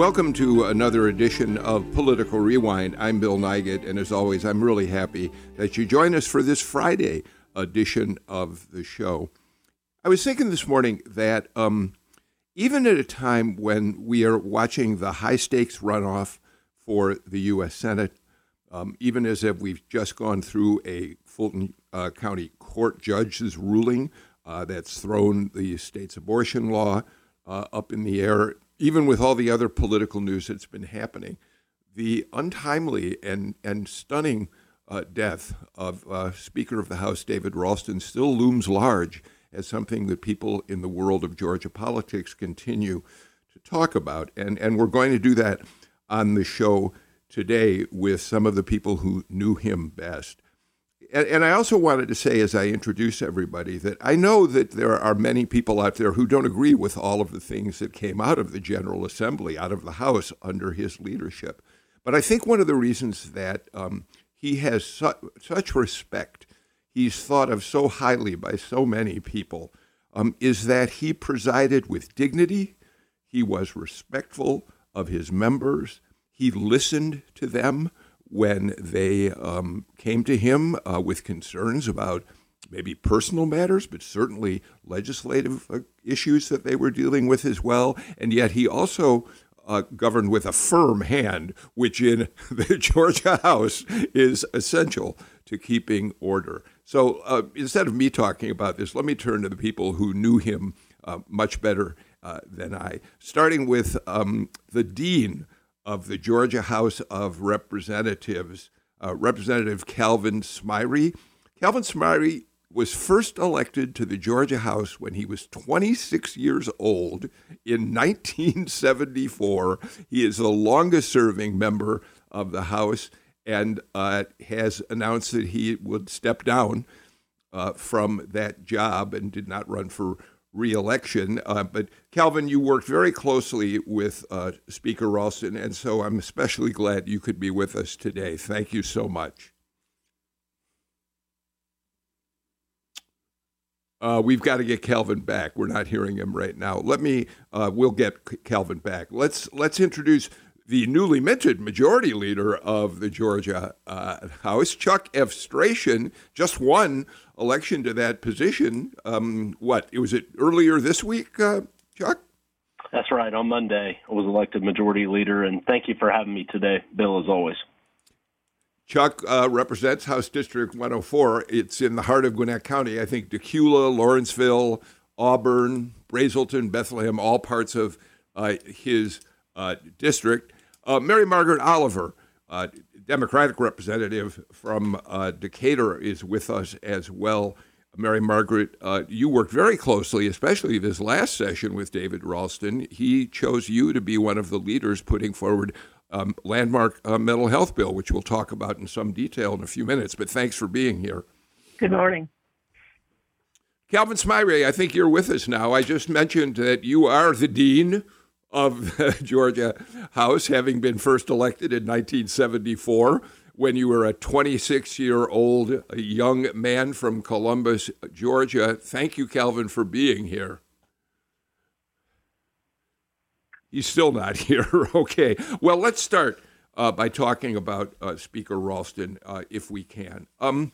Welcome to another edition of Political Rewind. I'm Bill Nigut, and as always, I'm really happy that you join us for this Friday edition of the show. I was thinking this morning that um, even at a time when we are watching the high stakes runoff for the U.S. Senate, um, even as if we've just gone through a Fulton uh, County Court judge's ruling uh, that's thrown the state's abortion law uh, up in the air even with all the other political news that's been happening, the untimely and, and stunning uh, death of uh, Speaker of the House David Ralston still looms large as something that people in the world of Georgia politics continue to talk about. And, and we're going to do that on the show today with some of the people who knew him best and, and I also wanted to say, as I introduce everybody, that I know that there are many people out there who don't agree with all of the things that came out of the General Assembly, out of the House under his leadership. But I think one of the reasons that um, he has su- such respect, he's thought of so highly by so many people, um, is that he presided with dignity, he was respectful of his members, he listened to them when they um, came to him uh, with concerns about maybe personal matters, but certainly legislative uh, issues that they were dealing with as well. And yet he also uh, governed with a firm hand, which in the Georgia House is essential to keeping order. So uh, instead of me talking about this, let me turn to the people who knew him uh, much better uh, than I, starting with um, the dean of the Georgia House of Representatives, uh, Representative Calvin Smyre. Calvin Smyre was first elected to the Georgia House when he was 26 years old in 1974. He is the longest serving member of the House and uh, has announced that he would step down uh, from that job and did not run for reelection. Uh, but Calvin, you worked very closely with uh, Speaker Ralston, and so I'm especially glad you could be with us today. Thank you so much. Uh, we've got to get Calvin back. We're not hearing him right now. Let me. Uh, we'll get Calvin back. Let's let's introduce the newly minted majority leader of the Georgia uh, House, Chuck Efstration, just won election to that position. Um, what was it earlier this week, uh, Chuck? That's right. On Monday, I was elected majority leader, and thank you for having me today, Bill, as always. Chuck uh, represents House District 104. It's in the heart of Gwinnett County. I think Dacula, Lawrenceville, Auburn, Braselton, Bethlehem, all parts of uh, his uh, district. Uh, Mary Margaret Oliver, uh, Democratic representative from uh, Decatur is with us as well. Mary Margaret, uh, you worked very closely, especially this last session with David Ralston. He chose you to be one of the leaders putting forward um, landmark uh, mental health bill, which we'll talk about in some detail in a few minutes. But thanks for being here. Good morning. Calvin Smyre, I think you're with us now. I just mentioned that you are the dean of the Georgia House, having been first elected in 1974 when you were a 26 year old young man from Columbus, Georgia. Thank you, Calvin, for being here. He's still not here. okay. Well, let's start uh, by talking about uh, Speaker Ralston, uh, if we can. Um,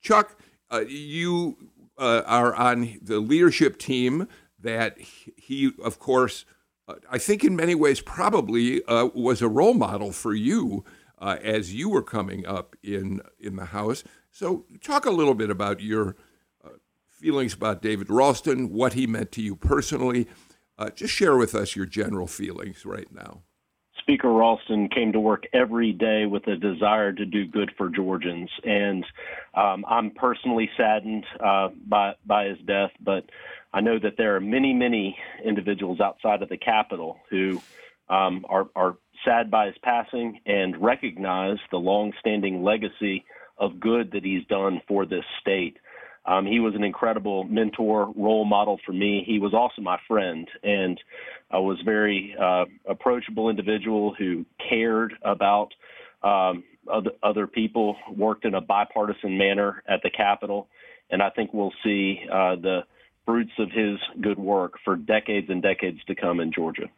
Chuck, uh, you uh, are on the leadership team that he, of course, I think in many ways probably uh, was a role model for you uh, as you were coming up in in the House. So talk a little bit about your uh, feelings about David Ralston, what he meant to you personally. Uh, just share with us your general feelings right now. Speaker Ralston came to work every day with a desire to do good for Georgians, and um, I'm personally saddened uh, by by his death, but I know that there are many, many individuals outside of the Capitol who um, are, are sad by his passing and recognize the long-standing legacy of good that he's done for this state. Um, he was an incredible mentor, role model for me. He was also my friend, and I was very uh, approachable individual who cared about um, other, other people, worked in a bipartisan manner at the Capitol, and I think we'll see uh, the fruits of his good work for decades and decades to come in Georgia.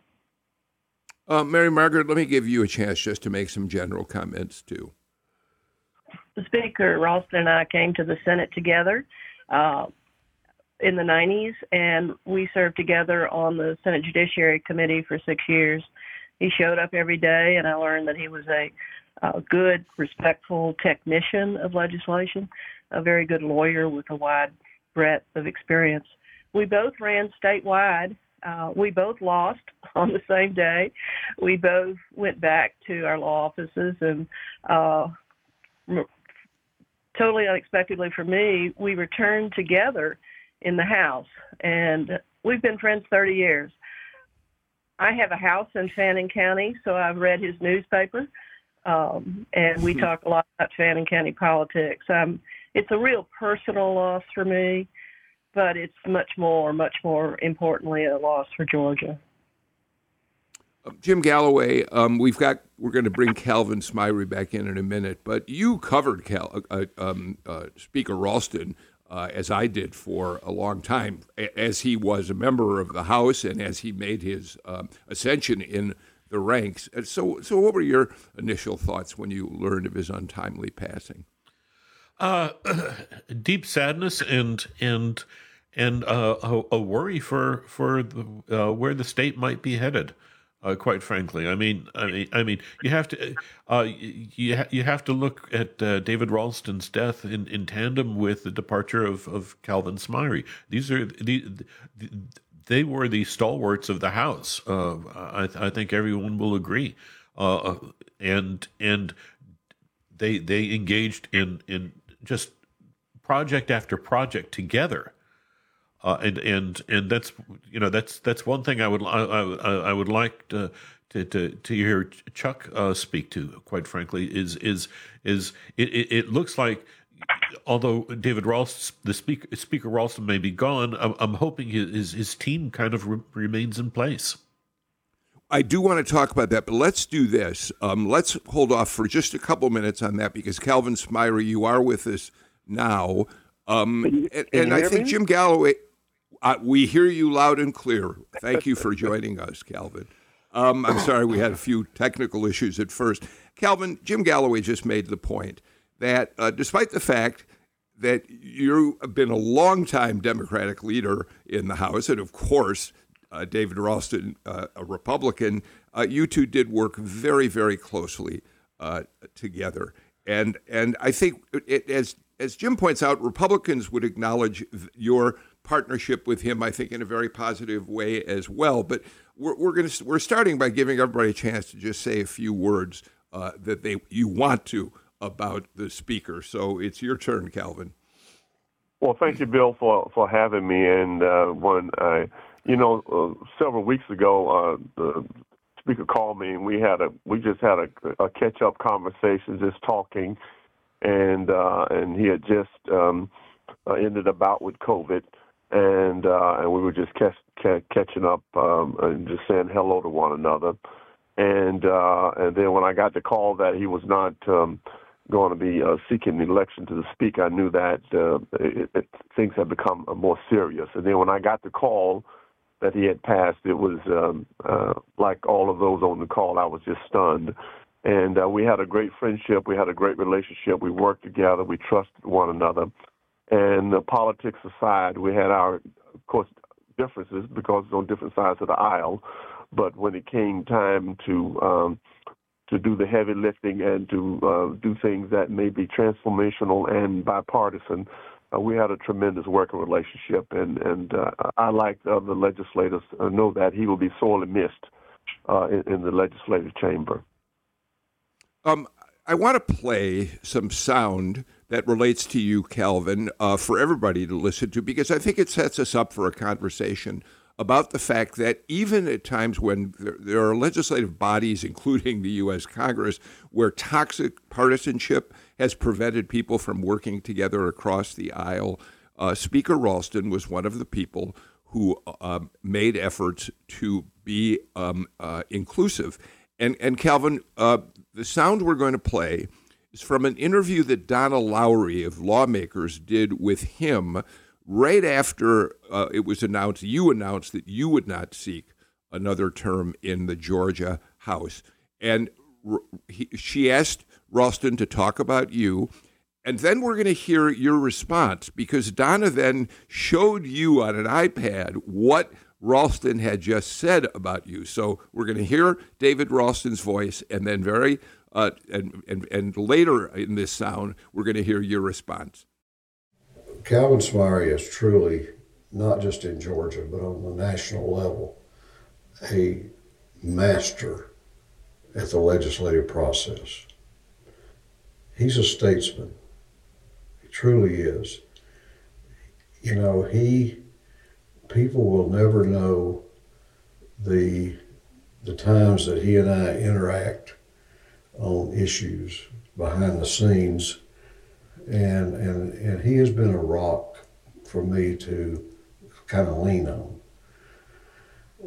Uh, Mary Margaret, let me give you a chance just to make some general comments too. The Speaker Ralston and I came to the Senate together uh, in the 90s, and we served together on the Senate Judiciary Committee for six years. He showed up every day, and I learned that he was a, a good, respectful technician of legislation, a very good lawyer with a wide breadth of experience. We both ran statewide. Uh, we both lost on the same day. We both went back to our law offices and uh, totally unexpectedly for me, we returned together in the house, and we've been friends 30 years. I have a house in Fannin County, so I've read his newspaper, um, and we talk a lot about Fannin County politics. Um, it's a real personal loss for me, but it's much more, much more importantly, a loss for Georgia. Jim Galloway, um, we've got we're going to bring Calvin Smyre back in in a minute, but you covered Cal, uh, um, uh, Speaker Ralston uh, as I did for a long time, as he was a member of the House and as he made his um, ascension in the ranks. So, so what were your initial thoughts when you learned of his untimely passing? Uh, deep sadness and and and uh, a, a, worry for for the, uh, where the state might be headed. Uh, quite frankly, I mean, I mean, I mean, you have to, uh, you ha- you have to look at David Ralston's death in, in tandem with the departure of, of Calvin Smyre. These are the, the they were the stalwarts of the house. Uh, I, I, think everyone will agree, uh, and and they they engaged in in just project after project together uh, and and and that's you know that's that's one thing I would I, I, I would like to, to to to hear Chuck uh, speak to. Quite frankly, is is is it, it, looks like although David Ralston, the speaker Speaker Ralston may be gone, I'm, I'm hoping his his team kind of re- remains in place. I do want to talk about that, but let's do this. Um, let's hold off for just a couple minutes on that because Calvin Smyre, you are with us now. Um, and, and I think me? Jim Galloway. We hear you loud and clear. Thank you for joining us, Calvin. Um, I'm sorry we had a few technical issues at first. Calvin, Jim Galloway just made the point that uh, despite the fact that you have been a longtime Democratic leader in the House, and of course, uh, David Ralston, uh, a Republican, uh, you two did work very, very closely uh, together. And and I think, it, as as Jim points out, Republicans would acknowledge your partnership with him, I think, in a very positive way as well. But we're, we're going to we're starting by giving everybody a chance to just say a few words uh, that they you want to about the speaker. So it's your turn, Calvin. Well, thank you, Bill, for for having me. And uh, when I, you know, uh, several weeks ago, uh, the speaker called me, and we had a we just had a, a catch up conversation, just talking, and uh, and he had just um, uh, ended a bout with COVID and uh, and we were just catch, catch, catching up um, and just saying hello to one another. And uh, and then when I got the call that he was not um, going to be uh, seeking election to the speaker, I knew that uh, it, it, things had become uh, more serious. And then when I got the call that he had passed, it was um, uh, like all of those on the call. I was just stunned. And uh, we had a great friendship. We had a great relationship. We worked together. We trusted one another. And uh, politics aside, we had our, of course, differences because on different sides of the aisle. But when it came time to um, to do the heavy lifting and to uh, do things that may be transformational and bipartisan, uh, we had a tremendous working relationship. And and uh, I, like other legislators, uh, know that he will be sorely missed uh, in, in, the legislative chamber. Um, I want to play some sound that relates to you, Calvin, uh, for everybody to listen to because I think it sets us up for a conversation about the fact that even at times when there, there are legislative bodies, including the U.S. Congress, where toxic partisanship has prevented people from working together across the aisle, uh, Speaker Ralston was one of the people who uh, made efforts to be um, uh, inclusive. And, and Calvin, uh, the sound we're going to play is from an interview that Donna Lowry of Lawmakers did with him right after uh, it was announced, you announced that you would not seek another term in the Georgia House. And he, she asked Ralston to talk about you. And then we're going to hear your response because Donna then showed you on an iPad what Ralston had just said about you. So we're going to hear David Ralston's voice, and then very uh, and, and and later in this sound, we're going to hear your response. Calvin Smyre is truly not just in Georgia, but on the national level, a master at the legislative process. He's a statesman. He truly is. You know, he people will never know the the times that he and I interact on issues behind the scenes and and and he has been a rock for me to kind of lean on.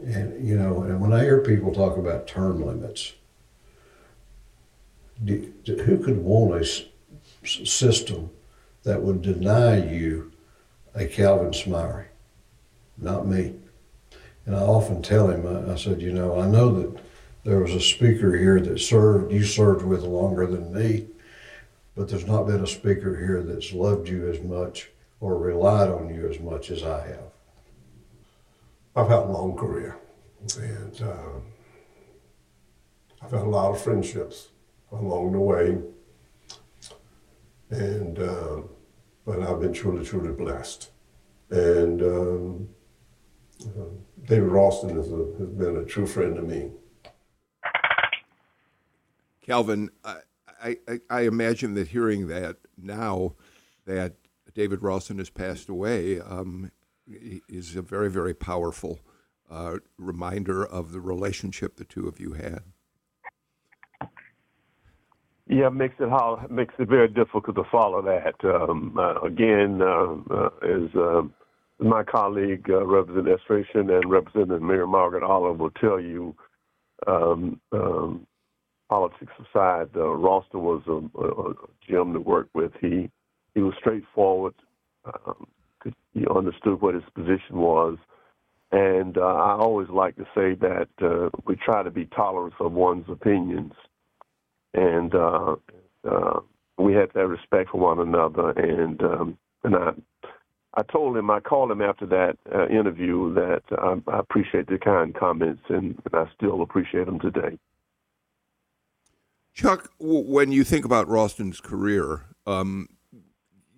And you know, and when I hear people talk about term limits, do, do, who could want a system that would deny you a Calvin Smyre? Not me. And I often tell him, I, I said, you know, I know that there was a speaker here that served, you served with longer than me, but there's not been a speaker here that's loved you as much or relied on you as much as I have. I've had a long career, and uh, I've had a lot of friendships along the way, and uh, but I've been truly, truly blessed. And um, uh, David Ralston a, has been a true friend to me. Calvin, I, I, I imagine that hearing that now that David Ralston has passed away um, is a very, very powerful uh, reminder of the relationship the two of you had. Yeah, makes it how makes it very difficult to follow that. Um, uh, again, uh, uh as uh, my colleague uh, Representative Efstration and Representative Mary Margaret Olive will tell you, um, um, politics aside, uh, Ralston was a, a, a gem to work with. He he was straightforward. Um, he understood what his position was, and uh, I always like to say that uh, we try to be tolerant of one's opinions, and uh, uh, we had that respect for one another. And um, and I I told him I called him after that uh, interview that I, I appreciate the kind comments, and, and I still appreciate them today. Chuck, when you think about Ralston's career, um,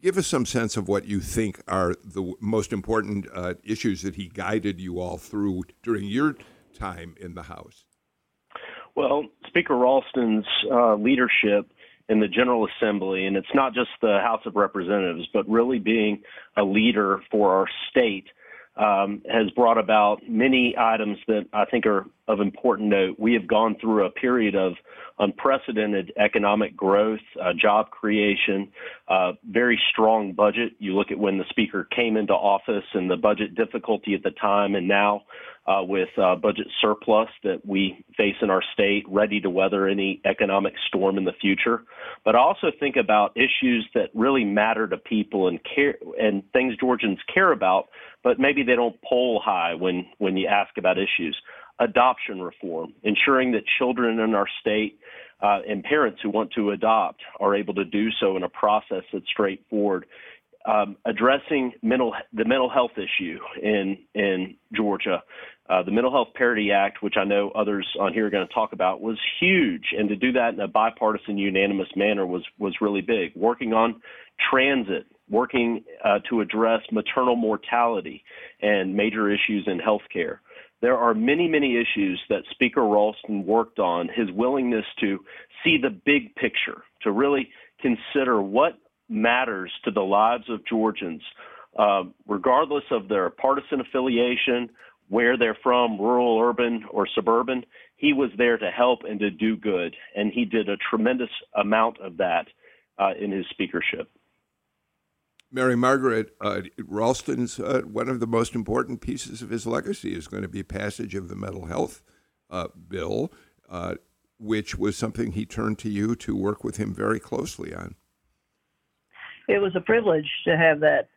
give us some sense of what you think are the most important uh, issues that he guided you all through during your time in the House. Well, Speaker Ralston's uh, leadership in the General Assembly, and it's not just the House of Representatives, but really being a leader for our state um, has brought about many items that I think are of important note. We have gone through a period of unprecedented economic growth, uh, job creation, uh, very strong budget. You look at when the speaker came into office and the budget difficulty at the time, and now uh, with uh, budget surplus that we face in our state, ready to weather any economic storm in the future. But I also think about issues that really matter to people and care and things Georgians care about, but maybe they don't poll high when when you ask about issues. Adoption reform, ensuring that children in our state uh, and parents who want to adopt are able to do so in a process that's straightforward um, addressing mental the mental health issue in in Georgia. Uh, the Mental Health Parity Act, which I know others on here are going to talk about, was huge, and to do that in a bipartisan, unanimous manner was was really big. Working on transit, working uh, to address maternal mortality and major issues in healthcare. There are many, many issues that Speaker Ralston worked on. His willingness to see the big picture, to really consider what matters to the lives of Georgians, uh, regardless of their partisan affiliation, where they're from, rural, urban, or suburban. He was there to help and to do good, and he did a tremendous amount of that uh, in his speakership. Mary Margaret uh, Ralston's uh, one of the most important pieces of his legacy is going to be passage of the mental health uh, bill, uh, which was something he turned to you to work with him very closely on. It was a privilege to have that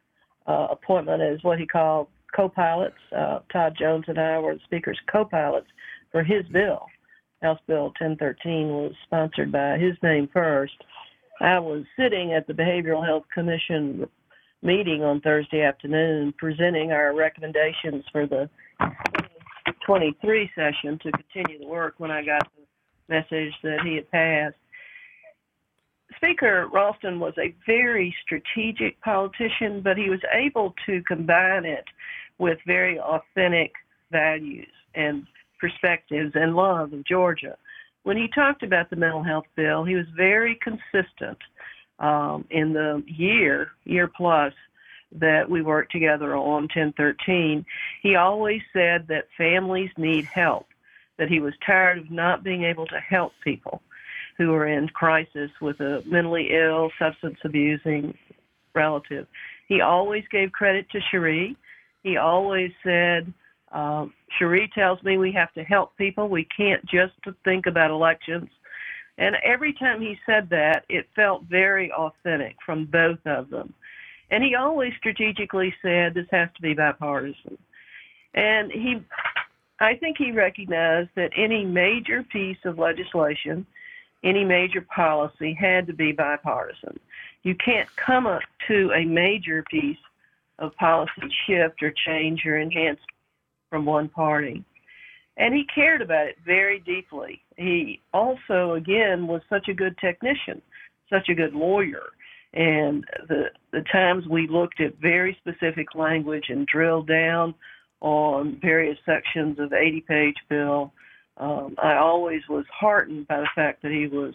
uh, appointment as what he called co-pilots. Uh, Todd Jones and I were the speaker's co-pilots for his bill. House Bill 1013 was sponsored by his name first. I was sitting at the Behavioral Health Commission meeting on Thursday afternoon presenting our recommendations for the 23 session to continue the work when I got the message that he had passed. Speaker Ralston was a very strategic politician, but he was able to combine it with very authentic values and perspectives and love of Georgia. When he talked about the mental health bill, he was very consistent um, in the year, year plus, that we worked together on 1013. He always said that families need help, that he was tired of not being able to help people who are in crisis with a mentally ill, substance abusing relative. He always gave credit to Sherry. He always said, um, Sherry tells me we have to help people. We can't just think about elections. And every time he said that, it felt very authentic from both of them. And he always strategically said this has to be bipartisan. And he, I think he recognized that any major piece of legislation, any major policy had to be bipartisan. You can't come up to a major piece of policy shift or change or enhance from one party. And he cared about it very deeply. He also, again, was such a good technician, such a good lawyer. And the the times we looked at very specific language and drilled down on various sections of the 80 page bill, um, I always was heartened by the fact that he was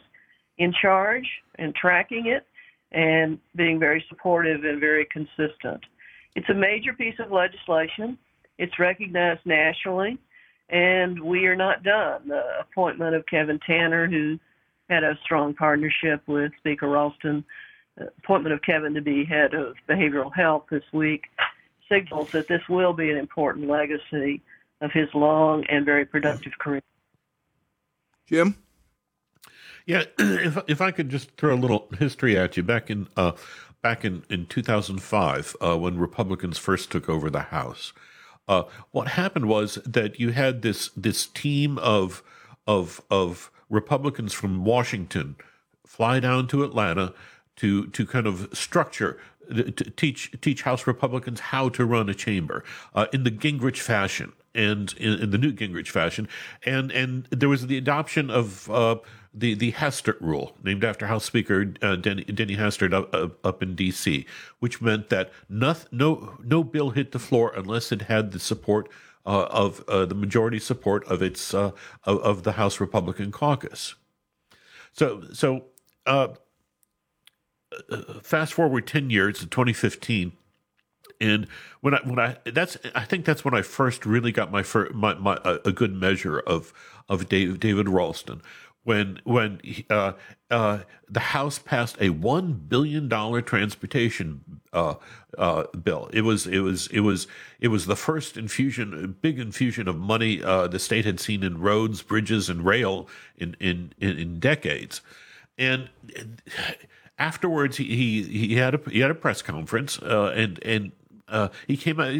in charge and tracking it and being very supportive and very consistent. It's a major piece of legislation. It's recognized nationally, and we are not done. The appointment of Kevin Tanner, who had a strong partnership with Speaker Ralston, appointment of Kevin to be head of behavioral health this week signals that this will be an important legacy of his long and very productive career. Jim? Yeah, if if I could just throw a little history at you, back in uh, back in in 2005, uh, when Republicans first took over the House, uh, what happened was that you had this this team of of of Republicans from Washington fly down to Atlanta to to kind of structure to teach teach House Republicans how to run a chamber uh, in the Gingrich fashion and in, in, the Newt Gingrich fashion, and and there was the adoption of uh, the the Hastert rule, named after House Speaker uh, Denny, Denny Hastert up, up, in D.C., which meant that no no bill hit the floor unless it had the support uh, of uh, the majority support of its uh, of, of, the House Republican caucus. So so uh, fast forward 10 years to 2015 and when I when I that's I think that's when I first really got my first, my, my a good measure of of Dave, David Ralston when when uh, uh, the House passed a one billion dollar transportation uh, uh, bill. It was it was it was it was the first infusion, big infusion of money uh, the state had seen in roads, bridges, and rail in in in, in decades, and afterwards he, he he had a he had a press conference uh, and and uh, he came out.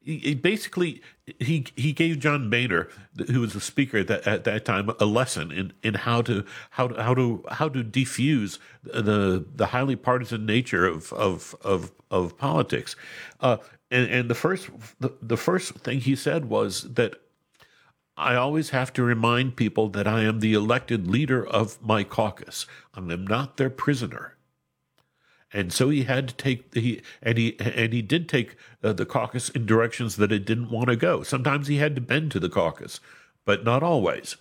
He, he basically he he gave John Boehner, who was the speaker at that, at that time, a lesson in, in how to how to how to how to defuse the the highly partisan nature of of of, of politics. Uh, and, and the first the, the first thing he said was that I always have to remind people that I am the elected leader of my caucus. I am not their prisoner and so he had to take he and he and he did take uh, the caucus in directions that it didn't want to go. Sometimes he had to bend to the caucus, but not always.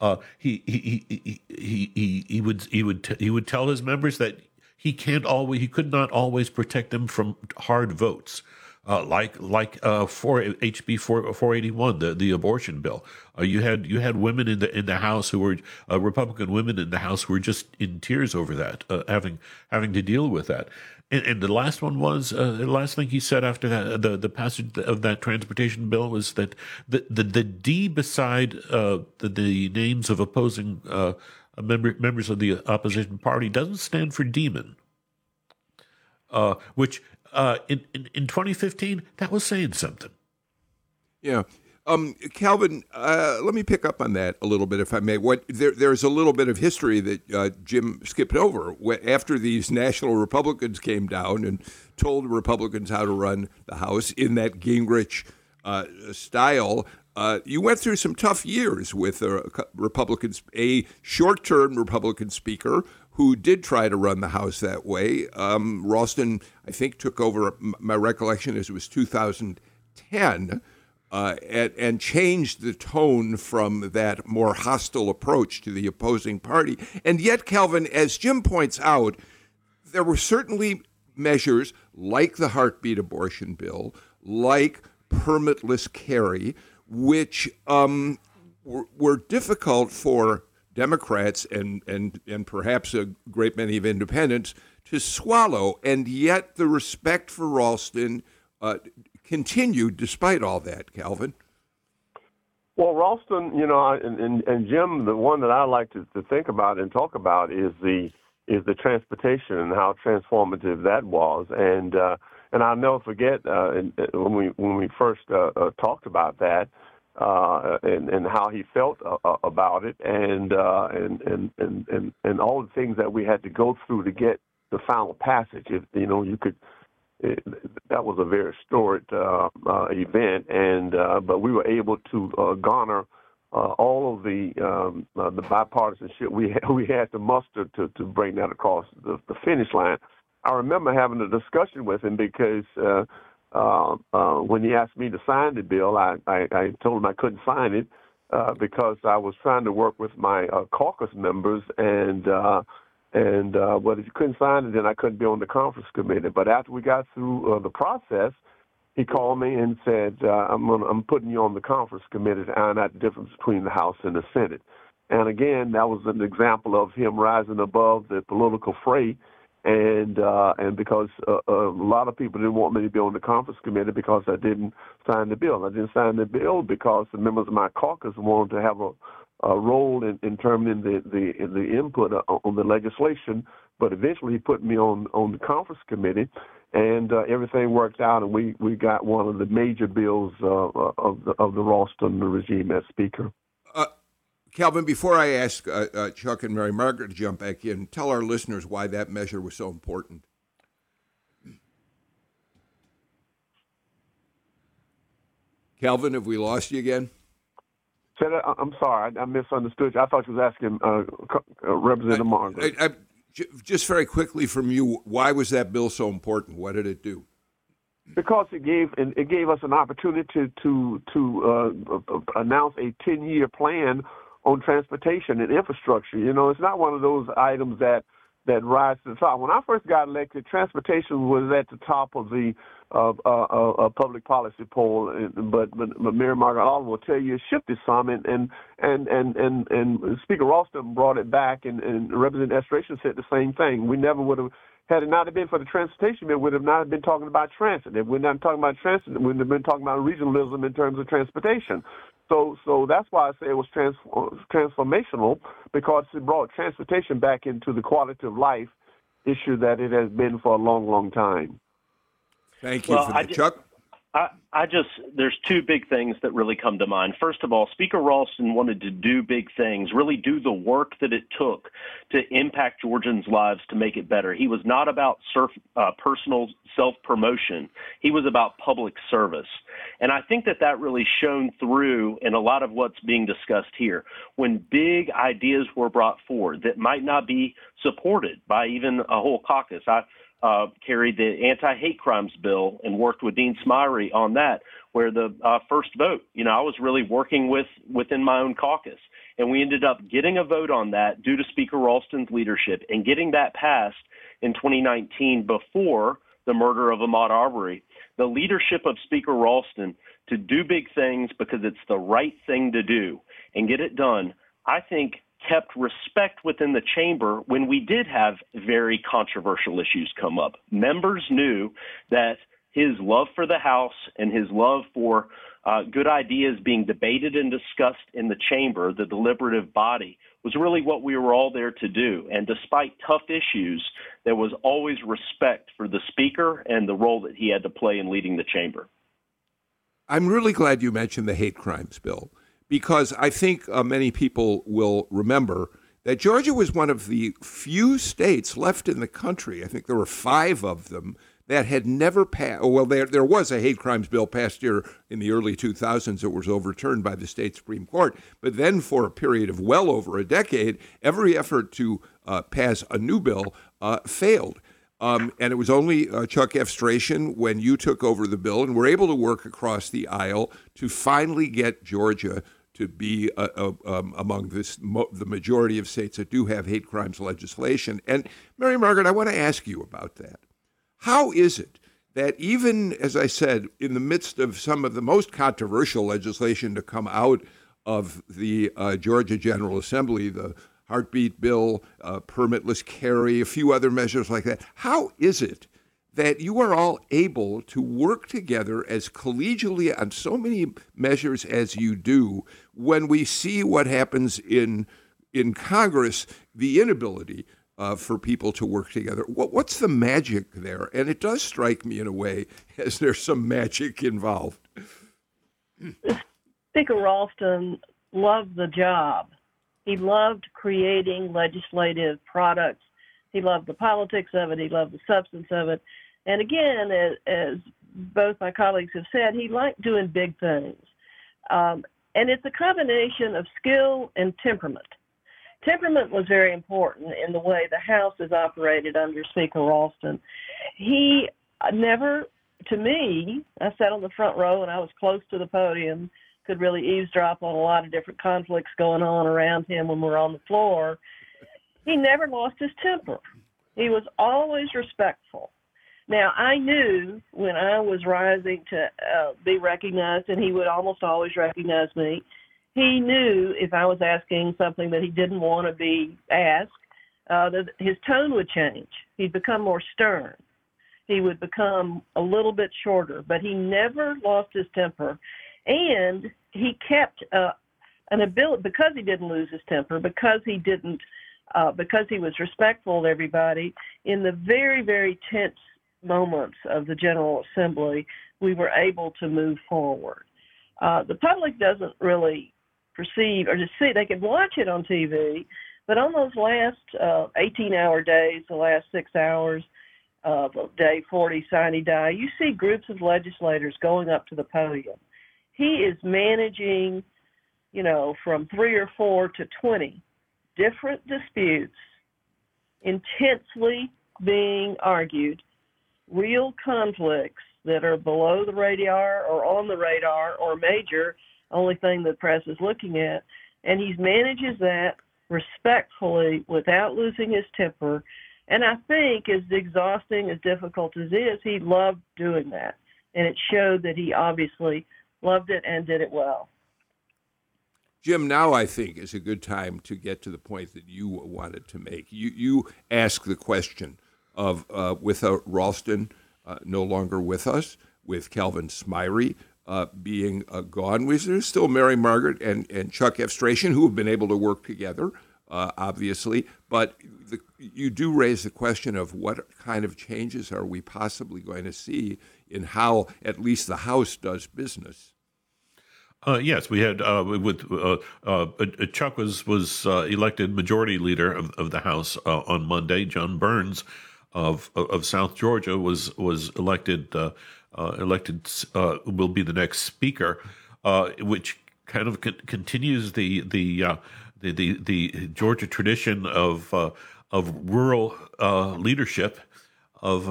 Uh, he, he, he he he he would he would t- he would tell his members that he can't always he could not always protect them from hard votes. Uh, like like uh, for HB 4, 481, the, the abortion bill. Uh, you had you had women in the in the House who were uh, Republican women in the House who were just in tears over that, uh, having having to deal with that. And, and the last one was uh, the last thing he said after that the the passage of that transportation bill was that the the, the D beside the, the names of opposing member, members of the opposition party doesn't stand for demon. which uh, in, in, in 2015, that was saying something. Yeah. Um, Calvin, uh, let me pick up on that a little bit, if I may. What there, there's a little bit of history that uh, Jim skipped over. After these national Republicans came down and told Republicans how to run the House in that Gingrich uh, style, uh, you went through some tough years with Republicans, a short-term Republican speaker who did try to run the House that way. Um, Ralston, I think, took over, my recollection is it was 2010, uh, and, and, changed the tone from that more hostile approach to the opposing party. And yet, Calvin, as Jim points out, there were certainly measures like the heartbeat abortion bill, like permitless carry, which um, were, were difficult for Democrats and, and, and perhaps a great many of independents to swallow. And yet the respect for Ralston uh, continued despite all that, Calvin. Well, Ralston, you know, and, and, and Jim, the one that I like to, to think about and talk about is the is the transportation and how transformative that was. And uh, and I'll never forget uh, when we when we first uh, uh, talked about that uh, and and how he felt uh, uh, about it, and, uh, and and and and and all the things that we had to go through to get the final passage. If you know, you could. It, that was a very storied uh, uh, event, and uh, but we were able to uh, garner uh, all of the um, uh, the bipartisanship we had, we had to muster to to bring that across the, the finish line. I remember having a discussion with him because uh, uh, uh, when he asked me to sign the bill, I, I, I told him I couldn't sign it uh, because I was trying to work with my uh, caucus members, and uh, and uh, but if you couldn't sign it, then I couldn't be on the conference committee. But after we got through uh, the process, he called me and said, uh, "I'm gonna, I'm putting you on the conference committee to iron out the difference between the House and the Senate." And again, that was an example of him rising above the political fray and uh, and because uh, uh, a lot of people didn't want me to be on the conference committee because I didn't sign the bill. I didn't sign the bill because the members of my caucus wanted to have a, a role in, in determining the the, the input on the legislation. But eventually, he put me on on the conference committee, and uh, everything worked out, and we we got one of the major bills uh, of the of the Ralston regime as speaker. Calvin, before I ask uh, uh, Chuck and Mary Margaret to jump back in, tell our listeners why that measure was so important. Calvin, have we lost you again? Said, I'm sorry, I, misunderstood you. I thought you was asking uh, uh Representative Margaret. I, I, just very quickly from you, why was that bill so important? What did it do? Because it gave it gave us an opportunity to to, to uh, announce a ten year plan on transportation and infrastructure. You know, it's not one of those items that that rise to the top. When I first got elected, transportation was at the top of the uh, uh, uh, public policy poll, but, but, but Margaret Alden will tell you it shifted some, and and and and and, and Speaker Ralston brought it back, and, and Representative Efstration said the same thing. We never would have. Had it not been for the transportation bill, we would have not been talking about transit. If we're not talking about transit, we would have been talking about regionalism in terms of transportation. So, so that's why I say it was trans- transformational because it brought transportation back into the quality of life issue that it has been for a long, long time. Thank you well, for that, Chuck. I, just there's two big things that really come to mind. First of all, Speaker Ralston wanted to do big things, really do the work that it took to impact Georgians' lives to make it better. He was not about surf, uh, personal self promotion. He was about public service, and I think that that really shone through in a lot of what's being discussed here. When big ideas were brought forward that might not be supported by even a whole caucus, I uh, carried the anti-hate crimes bill and worked with Dean Smyre on that, where the uh, first vote, you know, I was really working with within my own caucus, and we ended up getting a vote on that due to Speaker Ralston's leadership and getting that passed in 2019 before the murder of Ahmaud Arbery. The leadership of Speaker Ralston to do big things because it's the right thing to do and get it done, I think kept respect within the chamber when we did have very controversial issues come up. Members knew that his love for the House and his love for uh, good ideas being debated and discussed in the chamber, the deliberative body, was really what we were all there to do. And despite tough issues, there was always respect for the speaker and the role that he had to play in leading the chamber. I'm really glad you mentioned the hate crimes bill because I think uh, many people will remember that Georgia was one of the few states left in the country. I think there were five of them that had never passed. Well, there there was a hate crimes bill passed here in the early 2000s that was overturned by the state supreme court. But then, for a period of well over a decade, every effort to uh, pass a new bill uh, failed. Um, and it was only uh, Chuck Efstration when you took over the bill and were able to work across the aisle to finally get Georgia to be uh, uh, um, among this mo- the majority of states that do have hate crimes legislation. And Mary Margaret, I want to ask you about that. How is it that even, as I said, in the midst of some of the most controversial legislation to come out of the uh, Georgia General Assembly, the heartbeat bill, uh, permitless carry, a few other measures like that, how is it that you are all able to work together as collegially on so many measures as you do when we see what happens in in Congress, the inability uh, for people to work together. What, what's the magic there? And it does strike me in a way as there's some magic involved. Speaker Ralston loved the job. He loved creating legislative products. He loved the politics of it. He loved the substance of it. And again, as, as both my colleagues have said, he liked doing big things. Um, and it's a combination of skill and temperament. Temperament was very important in the way the House is operated under Speaker Ralston. He never, to me, I sat on the front row and I was close to the podium, could really eavesdrop on a lot of different conflicts going on around him when we're on the floor. He never lost his temper. He was always respectful. Now, I knew when I was rising to uh, be recognized, and he would almost always recognize me, he knew if I was asking something that he didn't want to be asked, uh, that his tone would change. He'd become more stern. He would become a little bit shorter, but he never lost his temper. And he kept uh, an ability, because he didn't lose his temper, because he didn't, uh, because he was respectful to everybody, in the very, very tense moments of the General Assembly, we were able to move forward. Uh, the public doesn't really perceive or just see, they can watch it on TV, but on those last uh, 18 hour days, the last six hours of day 40 sine die, you see groups of legislators going up to the podium. He is managing, you know, from three or four to 20 different disputes intensely being argued real conflicts that are below the radar or on the radar or major, only thing the press is looking at. And he manages that respectfully without losing his temper. And I think, as exhausting, as difficult as it is, he loved doing that. And it showed that he obviously loved it and did it well. Jim, now I think is a good time to get to the point that you wanted to make. You you ask the question of uh, with uh, Ralston uh, no longer with us, with Calvin Smyre uh, being uh, gone. There's still Mary Margaret and, and Chuck Efstration who have been able to work together, obviously. But the, you do raise the question of what kind of changes are we possibly going to see in how at least the House does business. Uh, yes, we had uh, with uh Chuck was was elected majority leader of, of the House on Monday. Jon Burns of of South Georgia was was elected uh, uh, elected uh, will be the next speaker, uh, which kind of continues the the, uh, the, the the Georgia tradition of uh, of rural leadership of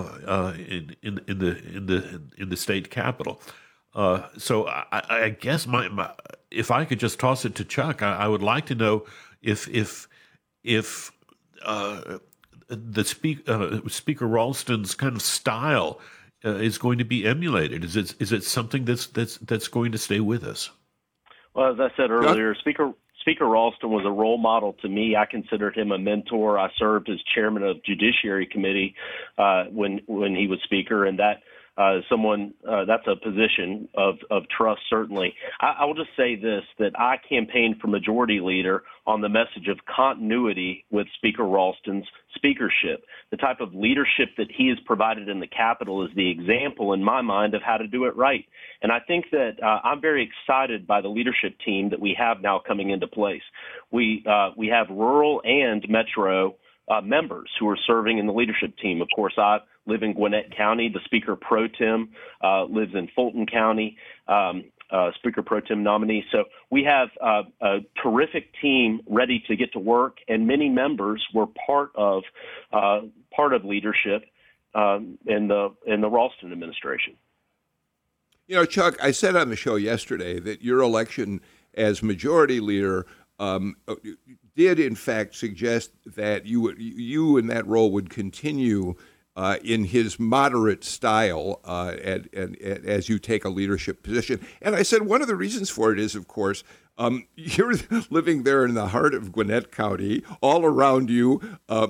in, in in the in the in the state capital. so I, I guess my, my, if I could just toss it to Chuck, I, I would like to know if if if the speak, uh, Speaker Ralston's kind of style uh, is going to be emulated? Is it is it something that's that's that's going to stay with us? Well, as I said earlier, yeah. Speaker Speaker Ralston was a role model to me. I considered him a mentor. I served as chairman of Judiciary Committee uh, when when he was Speaker, and that uh, someone uh, that's a position of, of trust certainly. I, I will just say this: that I campaigned for majority leader on the message of continuity with Speaker Ralston's speakership. The type of leadership that he has provided in the Capitol is the example, in my mind, of how to do it right. And I think that uh, I'm very excited by the leadership team that we have now coming into place. We uh, we have rural and metro uh, members who are serving in the leadership team. Of course, I live in Gwinnett County. The Speaker Pro Tem uh, lives in Fulton County. Um, uh, Speaker Pro Tem nominee. So we have uh, a terrific team ready to get to work, and many members were part of uh, part of leadership um, in the in the Ralston administration. You know, Chuck, I said on the show yesterday that your election as majority leader um, did in fact suggest that you would, you in that role would continue uh, in his moderate style uh, and, and, and, as you take a leadership position. And I said one of the reasons for it is, of course, um, you're living there in the heart of Gwinnett County. All around you, uh,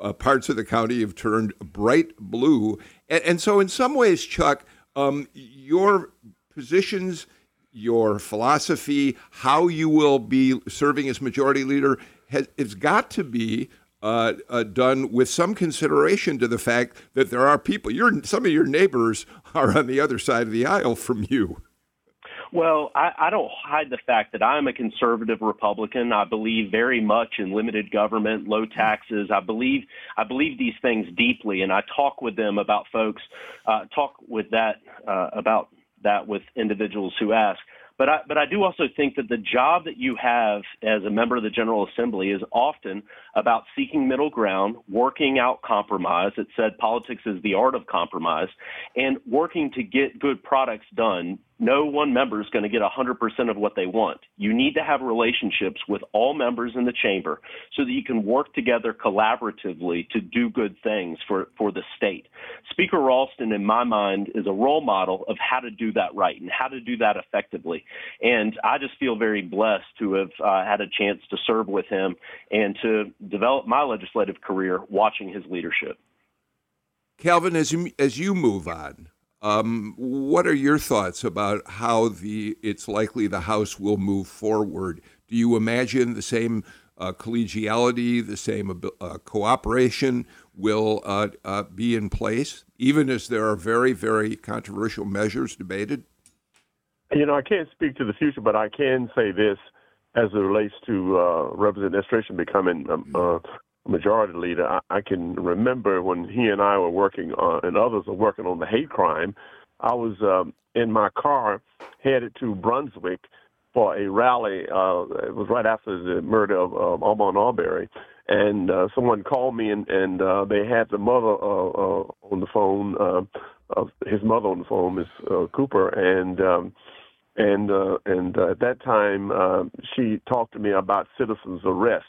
uh parts of the county have turned bright blue. And, and so, in some ways, Chuck, um, your positions your philosophy, how you will be serving as majority leader, has it's got to be uh, uh, done with some consideration to the fact that there are people. Your some of your neighbors are on the other side of the aisle from you. Well, I, I don't hide the fact that I'm a conservative Republican. I believe very much in limited government, low taxes. I believe I believe these things deeply, and I talk with them about folks. Uh, talk with that uh, about that with individuals who ask. But I, but I do also think that the job that you have as a member of the General Assembly is often about seeking middle ground, working out compromise. It said politics is the art of compromise, and working to get good products done no one member is going to get 100% of what they want. You need to have relationships with all members in the chamber so that you can work together collaboratively to do good things for, for the state. Speaker Ralston, in my mind, is a role model of how to do that right and how to do that effectively. And I just feel very blessed to have uh, had a chance to serve with him and to develop my legislative career watching his leadership. Calvin, as you, as you move on, um, what are your thoughts about how the it's likely the House will move forward? Do you imagine the same uh, collegiality, the same uh, cooperation will uh, uh, be in place, even as there are very, very controversial measures debated? You know, I can't speak to the future, but I can say this as it relates to uh, Representative Efstration becoming um, uh, majority leader, I, I can remember when he and I were working on, and others were working on the hate crime. I was um, in my car headed to Brunswick for a rally. Uh, it was right after the murder of uh, Ahmaud Arbery, and uh, someone called me, and, and uh, they had the mother uh, uh, on the phone, uh, of his mother on the phone, Miss uh, Cooper, and. Um, and uh, and uh, at that time, uh, she talked to me about citizens' arrest,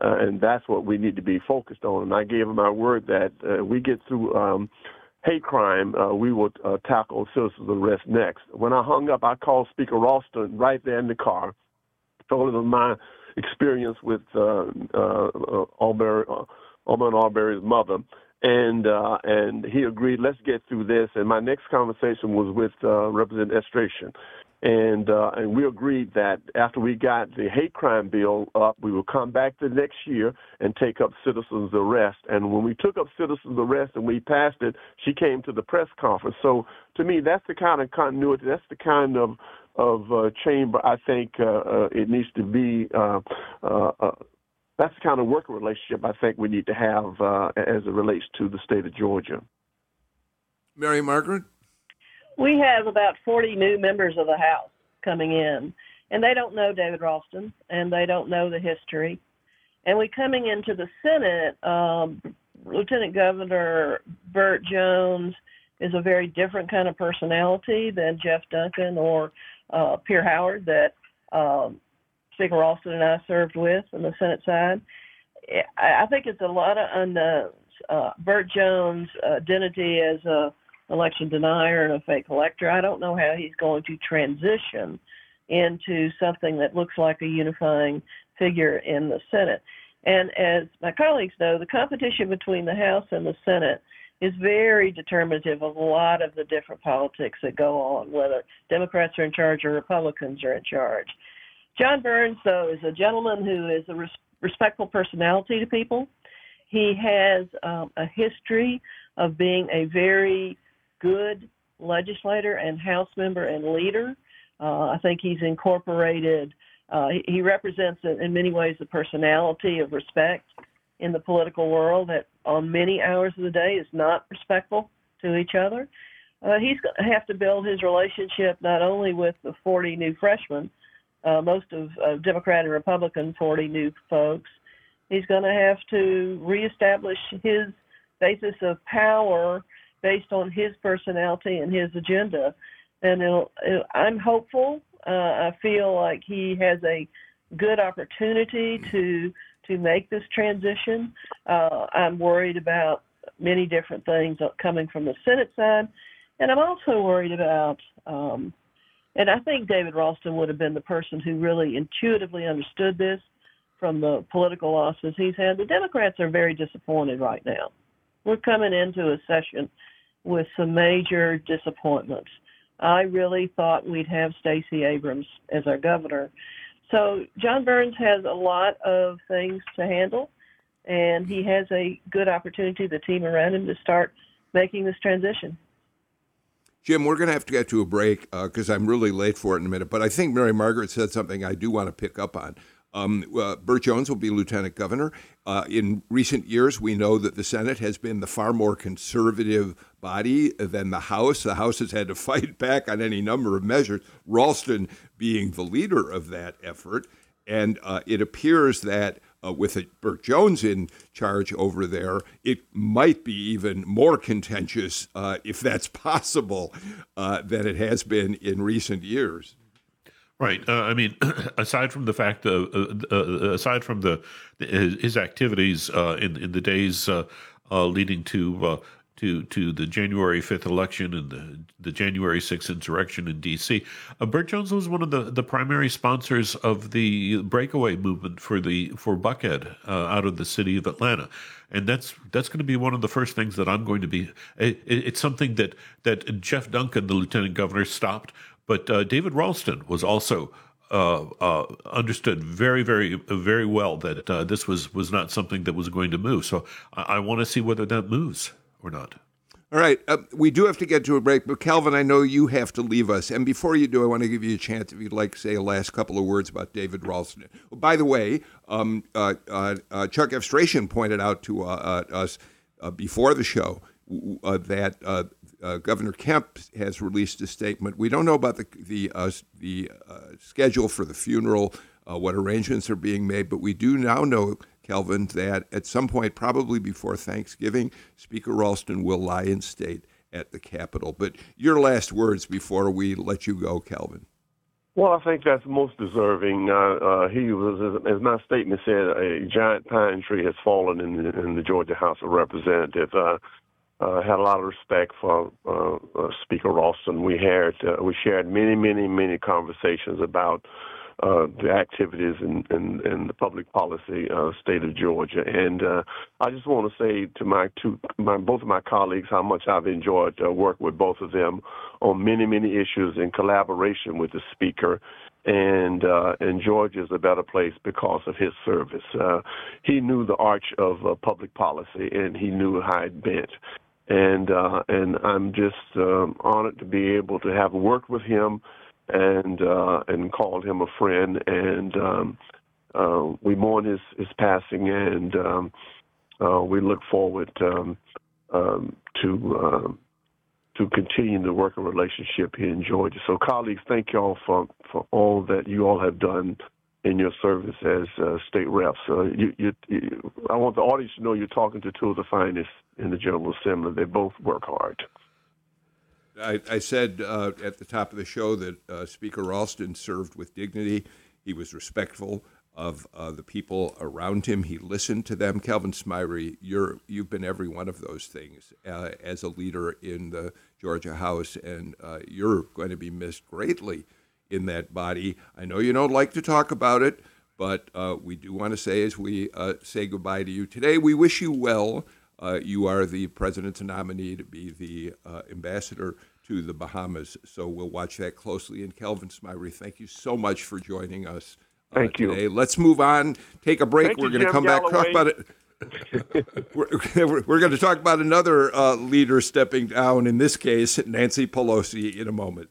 uh, and that's what we need to be focused on. And I gave him my word that uh, we get through um, hate crime, uh, we will uh, tackle citizens arrest next. When I hung up, I called Speaker Ralston right there in the car, told him of my experience with uh, uh, uh, Arbery's mother, and uh, and he agreed. Let's get through this. And my next conversation was with uh, Representative Efstration, and uh, and we agreed that after we got the hate crime bill up, we would come back the next year and take up citizens arrest. And when we took up citizens arrest and we passed it, she came to the press conference. So to me, that's the kind of continuity. That's the kind of of uh, chamber I think uh, uh, it needs to be. Uh, uh, that's the kind of working relationship I think we need to have as it relates to the state of Georgia. Mary Margaret we have about 40 new members of the House coming in, and they don't know David Ralston, and they don't know the history. And we coming into the Senate, um, Lieutenant Governor Burt Jones is a very different kind of personality than Jeff Duncan or uh, Pierre Howard that um, Speaker Ralston and I served with on the Senate side. I think it's a lot of unknowns. Uh, Burt Jones' identity as a election denier and a fake elector, I don't know how he's going to transition into something that looks like a unifying figure in the Senate. And as my colleagues know, the competition between the House and the Senate is very determinative of a lot of the different politics that go on, whether Democrats are in charge or Republicans are in charge. Jon Burns, though, is a gentleman who is a res- respectful personality to people. He has um, a history of being a very good legislator and House member and leader. Uh, I think he's incorporated, uh, he, represents in many ways the personality of respect in the political world that on many hours of the day is not respectful to each other. Uh, he's going to have to build his relationship not only with the 40 new freshmen, uh, most of uh, Democrat and Republican 40 new folks, he's going to have to reestablish his basis of power based on his personality and his agenda. And it'll, it, I'm hopeful. Uh, I feel like he has a good opportunity to to make this transition. Uh, I'm worried about many different things coming from the Senate side, and I'm also worried about. Um, and I think David Ralston would have been the person who really intuitively understood this from the political losses he's had. The Democrats are very disappointed right now. We're coming into a session with some major disappointments. I really thought we'd have Stacey Abrams as our governor. So Jon Burns has a lot of things to handle, and he has a good opportunity, the team around him, to start making this transition. Jim, we're going to have to get to a break because uh, I'm really late for it in a minute. But I think Mary Margaret said something I do want to pick up on. Um, uh, Burt Jones will be lieutenant governor. Uh, in recent years, we know that the Senate has been the far more conservative body than the House. The House has had to fight back on any number of measures, Ralston being the leader of that effort. And uh, it appears that uh, with Burt Jones in charge over there, it might be even more contentious, uh, if that's possible, uh, than it has been in recent years. Right. Uh, I mean, aside from the fact, uh, uh, aside from the his, activities in in the days leading to to to the January fifth election and the the January sixth insurrection in D.C. Uh, Burt Jones was one of the, the primary sponsors of the breakaway movement for the for Buckhead uh, out of the city of Atlanta, and that's that's going to be one of the first things that I'm going to be. It, it's something that that Jeff Duncan, the lieutenant governor, stopped but uh, David Ralston was also uh, uh, understood very, very, very well that uh, this was was not something that was going to move. So I, I want to see whether that moves or not. All right, uh, we do have to get to a break, but Calvin, I know you have to leave us. And before you do, I want to give you a chance if you'd like to say a last couple of words about David Ralston. by the way, um, uh, Chuck Efstration pointed out to us before the show that uh, Governor Kemp has released a statement. We don't know about the the uh, the uh, schedule for the funeral, uh, what arrangements are being made, but we do now know, Calvin, that at some point, probably before Thanksgiving, Speaker Ralston will lie in state at the Capitol. But your last words before we let you go, Calvin. Well, I think that's most deserving. Uh, uh, he was, as my statement said, a giant pine tree has fallen in the, in the Georgia House of Representatives. Uh, uh, had a lot of respect for uh, uh, Speaker Ralston. We had uh, we shared many, many, many conversations about uh, the activities in, in, in the public policy uh, state of Georgia. And I just want to say to my two, my both of my colleagues, how much I've enjoyed uh, with both of them on many, many issues in collaboration with the speaker. And uh, and Georgia is a better place because of his service. Uh, he knew the arch of uh, public policy, and he knew how it bent and uh, and I'm just um, honored to be able to have worked with him and uh, and called him a friend. And um, uh, we mourn his his passing, and um, uh, we look forward um, um, to. Uh, to continue the working relationship here in Georgia. So, colleagues, thank you all for, for all that you all have done in your service as uh, state reps. Uh, you, you, you, I want the audience to know you're talking to two of the finest in the General Assembly. They both work hard. I, I said uh, at the top of the show that uh, Speaker Ralston served with dignity. He was respectful. of uh, the people around him. He listened to them. Calvin Smyre, you're you've been every one of those things uh, as a leader in the Georgia House, and you're going to be missed greatly in that body. I know you don't like to talk about it, but uh, we do want to say as we uh, say goodbye to you today, we wish you well. Uh, you are the president's nominee to be the ambassador to the Bahamas, so we'll watch that closely. And Calvin Smyre, thank you so much for joining us. Thank today. you. Let's move on. Take a break. Thank we're going to Jim come back talk about it. we're, we're going to talk about another uh, leader stepping down. In this case, Nancy Pelosi, in a moment.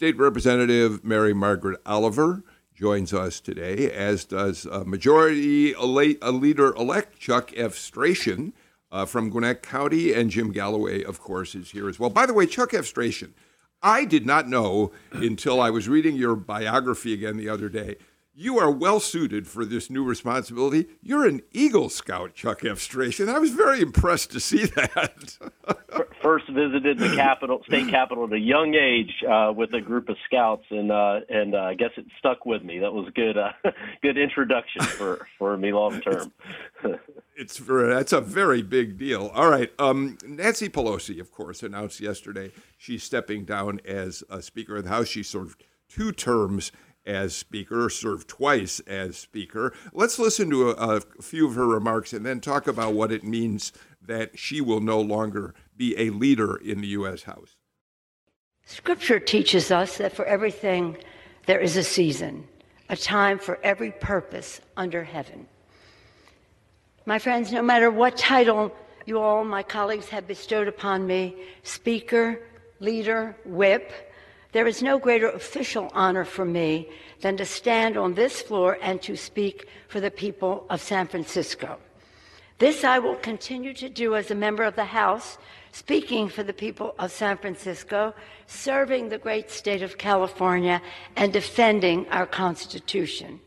State Representative Mary Margaret Oliver joins us today, as does uh, Majority Leader elect Chuck Efstration uh, from Gwinnett County, and Jim Galloway, of course, is here as well. By the way, Chuck Efstration, I did not know until I was reading your biography again the other day. You are well suited for this new responsibility. You're an Eagle Scout, Chuck Efstration. I was very impressed to see that. First visited the capital, state capital, at a young age uh, with a group of scouts, and uh, and uh, I guess it stuck with me. That was good, uh, good introduction for, for me long term. it's very, that's a very big deal. All right, um, Nancy Pelosi, of course, announced yesterday she's stepping down as a Speaker of the House. She served two terms as Speaker, served twice as Speaker. Let's listen to a, a, few of her remarks and then talk about what it means that she will no longer be a leader in the U.S. House. Scripture teaches us that for everything there is a season, a time for every purpose under heaven. My friends, no matter what title you all, my colleagues, have bestowed upon me speaker, leader, whip there is no greater official honor for me than to stand on this floor and to speak for the people of San Francisco. This I will continue to do as a member of the House, speaking for the people of San Francisco, serving the great state of California, and defending our Constitution.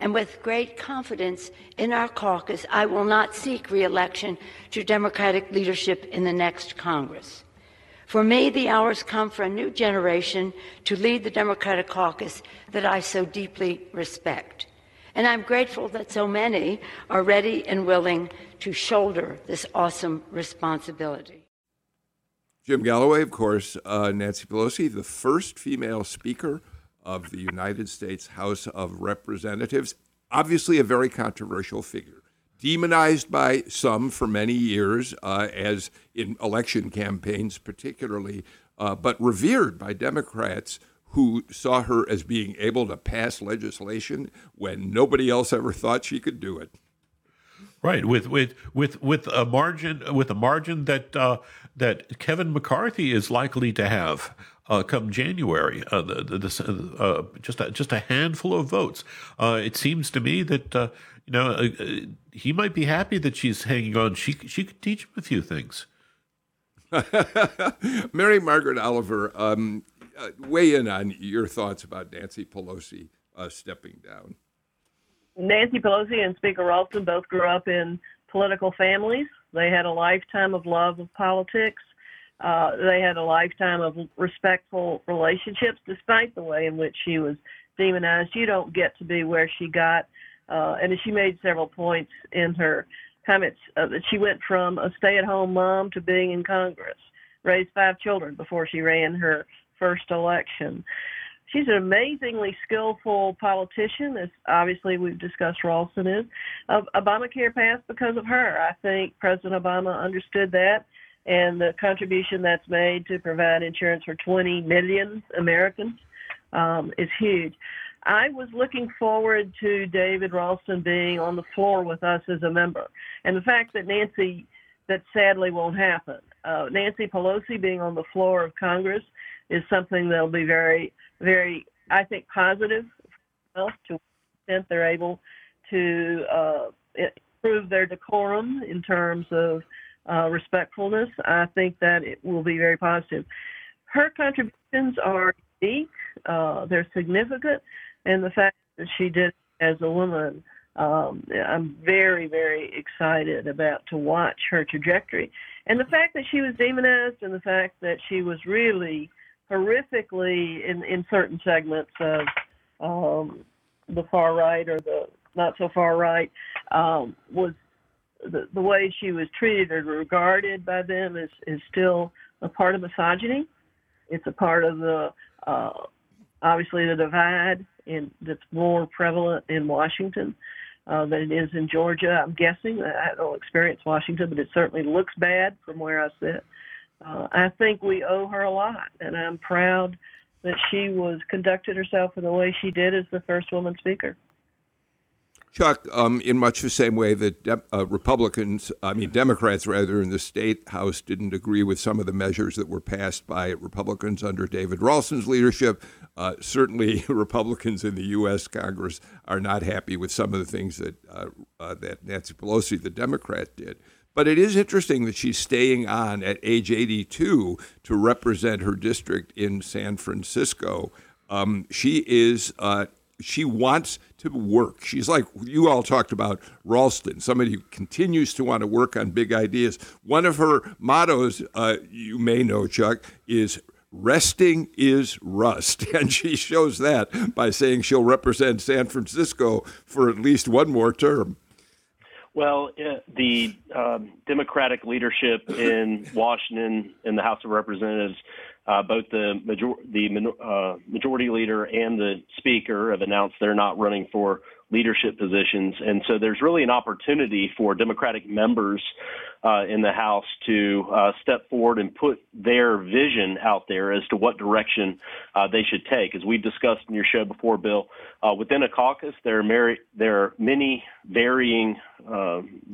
And with great confidence in our caucus, I will not seek reelection to Democratic leadership in the next Congress. For me, the hours come for a new generation to lead the Democratic caucus that I so deeply respect. And I'm grateful that so many are ready and willing to shoulder this awesome responsibility. Jim Galloway, of course, uh, Nancy Pelosi, the first female speaker of the United States House of Representatives, obviously a very controversial figure demonized by some for many years, uh, as in election campaigns particularly, uh, but revered by Democrats who saw her as being able to pass legislation when nobody else ever thought she could do it. Right, with with with with a margin with a margin that uh, that Kevin McCarthy is likely to have uh, come January, uh, the, the, uh, just a, just a handful of votes. Uh, it seems to me that uh, you know uh, he might be happy that she's hanging on. She she could teach him a few things. Mary Margaret Oliver, um, weigh in on your thoughts about Nancy Pelosi stepping down. Nancy Pelosi and Speaker Ralston both grew up in political families. They had a lifetime of love of politics. Uh, they had a lifetime of respectful relationships, despite the way in which she was demonized. You don't get to be where she got. Uh, and she made several points in her comments uh, that she went from a stay at home mom to being in Congress, raised five children before she ran her first election. She's an amazingly skillful politician, as obviously we've discussed Ralston is. Uh, Obamacare passed because of her. I think President Obama understood that and the contribution that's made to provide insurance for 20 million Americans um, is huge. I was looking forward to David Ralston being on the floor with us as a member. And the fact that Nancy, that sadly won't happen. uh, Nancy Pelosi being on the floor of Congress is something that'll be very, very, I think, positive to the extent they're able to uh, improve their decorum in terms of uh, respectfulness. I think that it will be very positive. Her contributions are unique, uh, they're significant, and the fact that she did as a woman um, I'm very, very excited about to watch her trajectory. And the fact that she was demonized and the fact that she was really horrifically in, in certain segments of um, the far right or the not so far right um, was the, the way she was treated or regarded by them is, is still a part of misogyny. It's a part of the uh, obviously the divide in, that's more prevalent in Washington uh, than it is in Georgia. I'm guessing. I don't experience Washington, but it certainly looks bad from where I sit. Uh, I think we owe her a lot, and I'm proud that she was conducted herself in the way she did as the first woman speaker. Chuck, um, in much the same way that de- uh, Republicans, I mean Democrats rather, in the state house didn't agree with some of the measures that were passed by Republicans under David Ralston's leadership. Uh, certainly, Republicans in the U.S. Congress are not happy with some of the things that uh, uh, that Nancy Pelosi, the Democrat, did. But it is interesting that she's staying on at age 82 to represent her district in San Francisco. Um, she is uh, she wants to work. She's like you all talked about Ralston, somebody who continues to want to work on big ideas. One of her mottos, uh, you may know, Chuck, is resting is rust. And she shows that by saying she'll represent San Francisco for at least one more term. Well, uh, the um, Democratic leadership in Washington in the House of Representatives uh, both the, major- the uh, majority leader and the speaker have announced they're not running for leadership positions. And so there's really an opportunity for Democratic members uh, in the House to uh, step forward and put their vision out there as to what direction uh, they should take. As we've discussed in your show before, Bill, uh, within a caucus, there are, there are many varying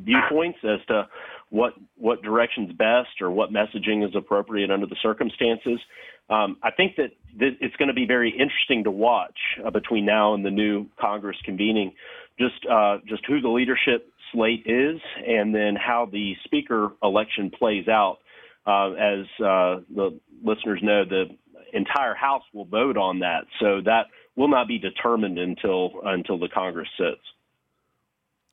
viewpoints as to what what direction's best or what messaging is appropriate under the circumstances. Um, I think that th- it's going to be very interesting to watch uh, between now and the new Congress convening, just uh, just who the leadership slate is, and then how the speaker election plays out. Uh, as uh, the listeners know, the entire House will vote on that, so that will not be determined until until the Congress sits.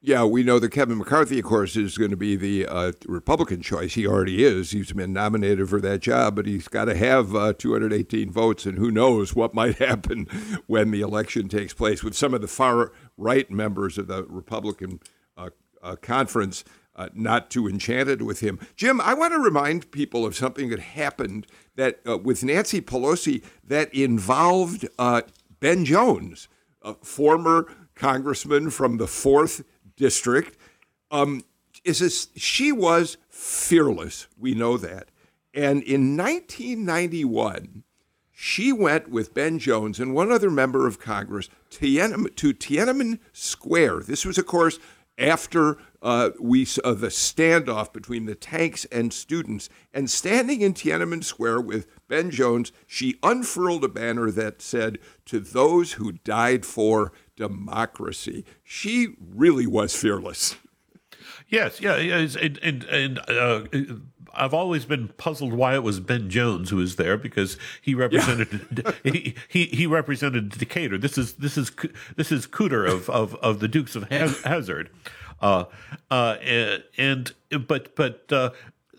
Yeah, we know that Kevin McCarthy, of course, is going to be the uh, Republican choice. He already is. He's been nominated for that job, but he's got to have uh, 218 votes, and who knows what might happen when the election takes place with some of the far right members of the Republican uh, uh conference uh, not too enchanted with him. Jim, I want to remind people of something that happened that uh, with Nancy Pelosi that involved Ben Jones, a former congressman from the fourth district. Um, is this, she was fearless. We know that. And in 1991, she went with Ben Jones and one other member of Congress to Tiananmen, Square. This was, of course, after uh, we uh, the standoff between the tanks and students. And standing in Tiananmen Square with Ben Jones, she unfurled a banner that said, "To those who died for democracy." She really was fearless. Yes, yeah, and and, and uh, I've always been puzzled why it was Ben Jones who was there because he represented yeah. he, he he represented Decatur. This is this is this is Cooter of of, of the Dukes of Hazzard, uh, uh, and but but uh,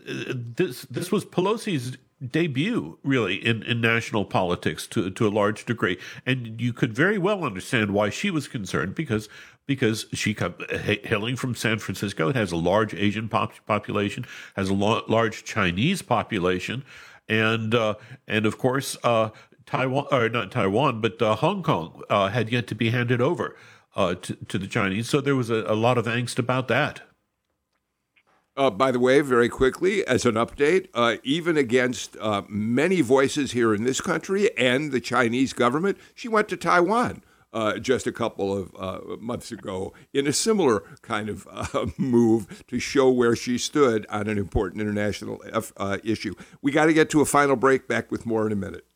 this this was Pelosi's debut really in, in national politics to to a large degree. And you could very well understand why she was concerned because because she hailing from San Francisco it has a large Asian pop- population has a lo- large Chinese population and uh, and of course uh, Taiwan or not Taiwan but uh, Hong Kong uh, had yet to be handed over uh, to, to the Chinese. So there was a, a lot of angst about that uh, by the way, very quickly, as an update, uh, even against uh, many voices here in this country and the Chinese government, she went to Taiwan uh, just a couple of uh, months ago in a similar kind of uh, move to show where she stood on an important international issue. We got to get to a final break. Back with more in a minute.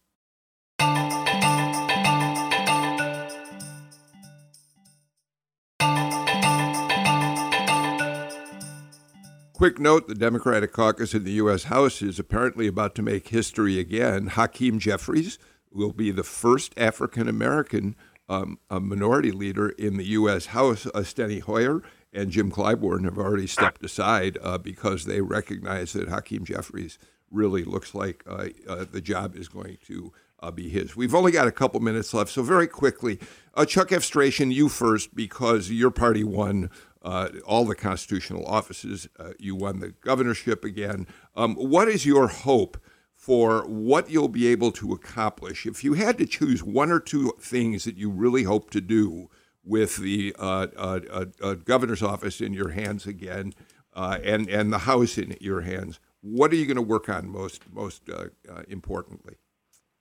Quick note the Democratic caucus in the U.S. House is apparently about to make history again. Hakeem Jeffries will be the first African American um, minority leader in the U.S. House. Steny Hoyer and Jim Clyburn have already stepped aside uh, because they recognize that Hakeem Jeffries really looks like uh, uh the job is going to uh, be his. We've only got a couple minutes left, so very quickly, uh, Chuck Efstration, you first because your party won uh, all the constitutional offices. Uh, you won the governorship again. Um, what is your hope for what you'll be able to accomplish if you had to choose one or two things that you really hope to do with the uh, uh, uh, uh governor's office in your hands again and and the House in your hands? What are you going to work on most most importantly?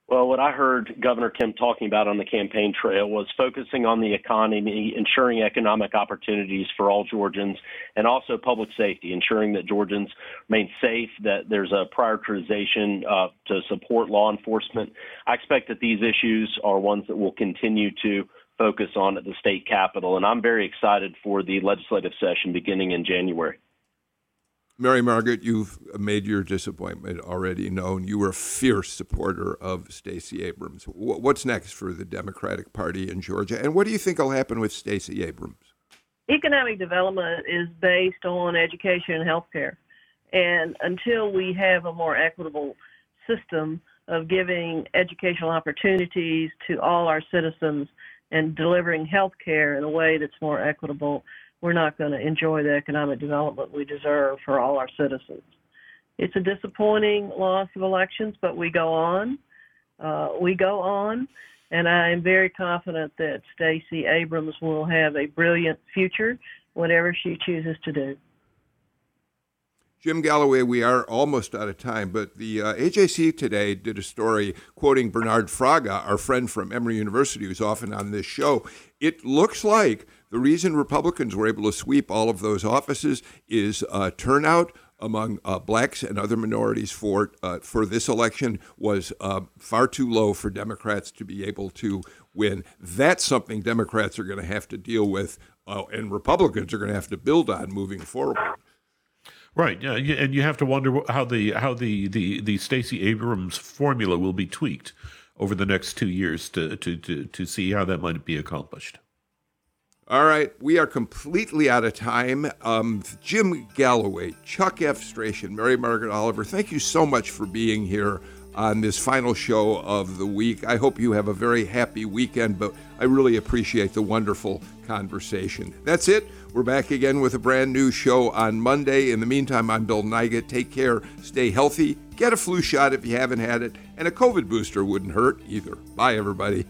Well, what I heard Governor Kemp talking about on the campaign trail was focusing on the economy, ensuring economic opportunities for all Georgians, and also public safety, ensuring that Georgians remain safe, that there's a prioritization uh, to support law enforcement. I expect that these issues are ones that will continue to focus on at the state capitol, and I'm very excited for the legislative session beginning in January. Mary Margaret, you've made your disappointment already known. You were a fierce supporter of Stacey Abrams. What's next for the Democratic Party in Georgia, and what do you think will happen with Stacey Abrams? Economic development is based on education and health care. And until we have a more equitable system of giving educational opportunities to all our citizens and delivering health care in a way that's more equitable, we're not going to enjoy the economic development we deserve for all our citizens. It's a disappointing loss of elections, but we go on. Uh, we go on, and I am very confident that Stacey Abrams will have a brilliant future, whatever she chooses to do. Jim Galloway, we are almost out of time, but the uh, AJC today did a story quoting Bernard Fraga, our friend from Emory University, who's often on this show. It looks like the reason Republicans were able to sweep all of those offices is uh, turnout among uh, blacks and other minorities for uh, for this election was uh, far too low for Democrats to be able to win. That's something Democrats are going to have to deal with, uh, and Republicans are going to have to build on moving forward. Right. Yeah, and you have to wonder how the how the the the Stacey Abrams formula will be tweaked over the next two years to to to, to see how that might be accomplished. All right, we are completely out of time. Um, Jim Galloway, Chuck Efstration, Mary Margaret Oliver, thank you so much for being here on this final show of the week. I hope you have a very happy weekend, but I really appreciate the wonderful conversation. That's it. We're back again with a brand new show on Monday. In the meantime, I'm Bill Nigut. Take care, stay healthy, get a flu shot if you haven't had it, and a COVID booster wouldn't hurt either. Bye, everybody.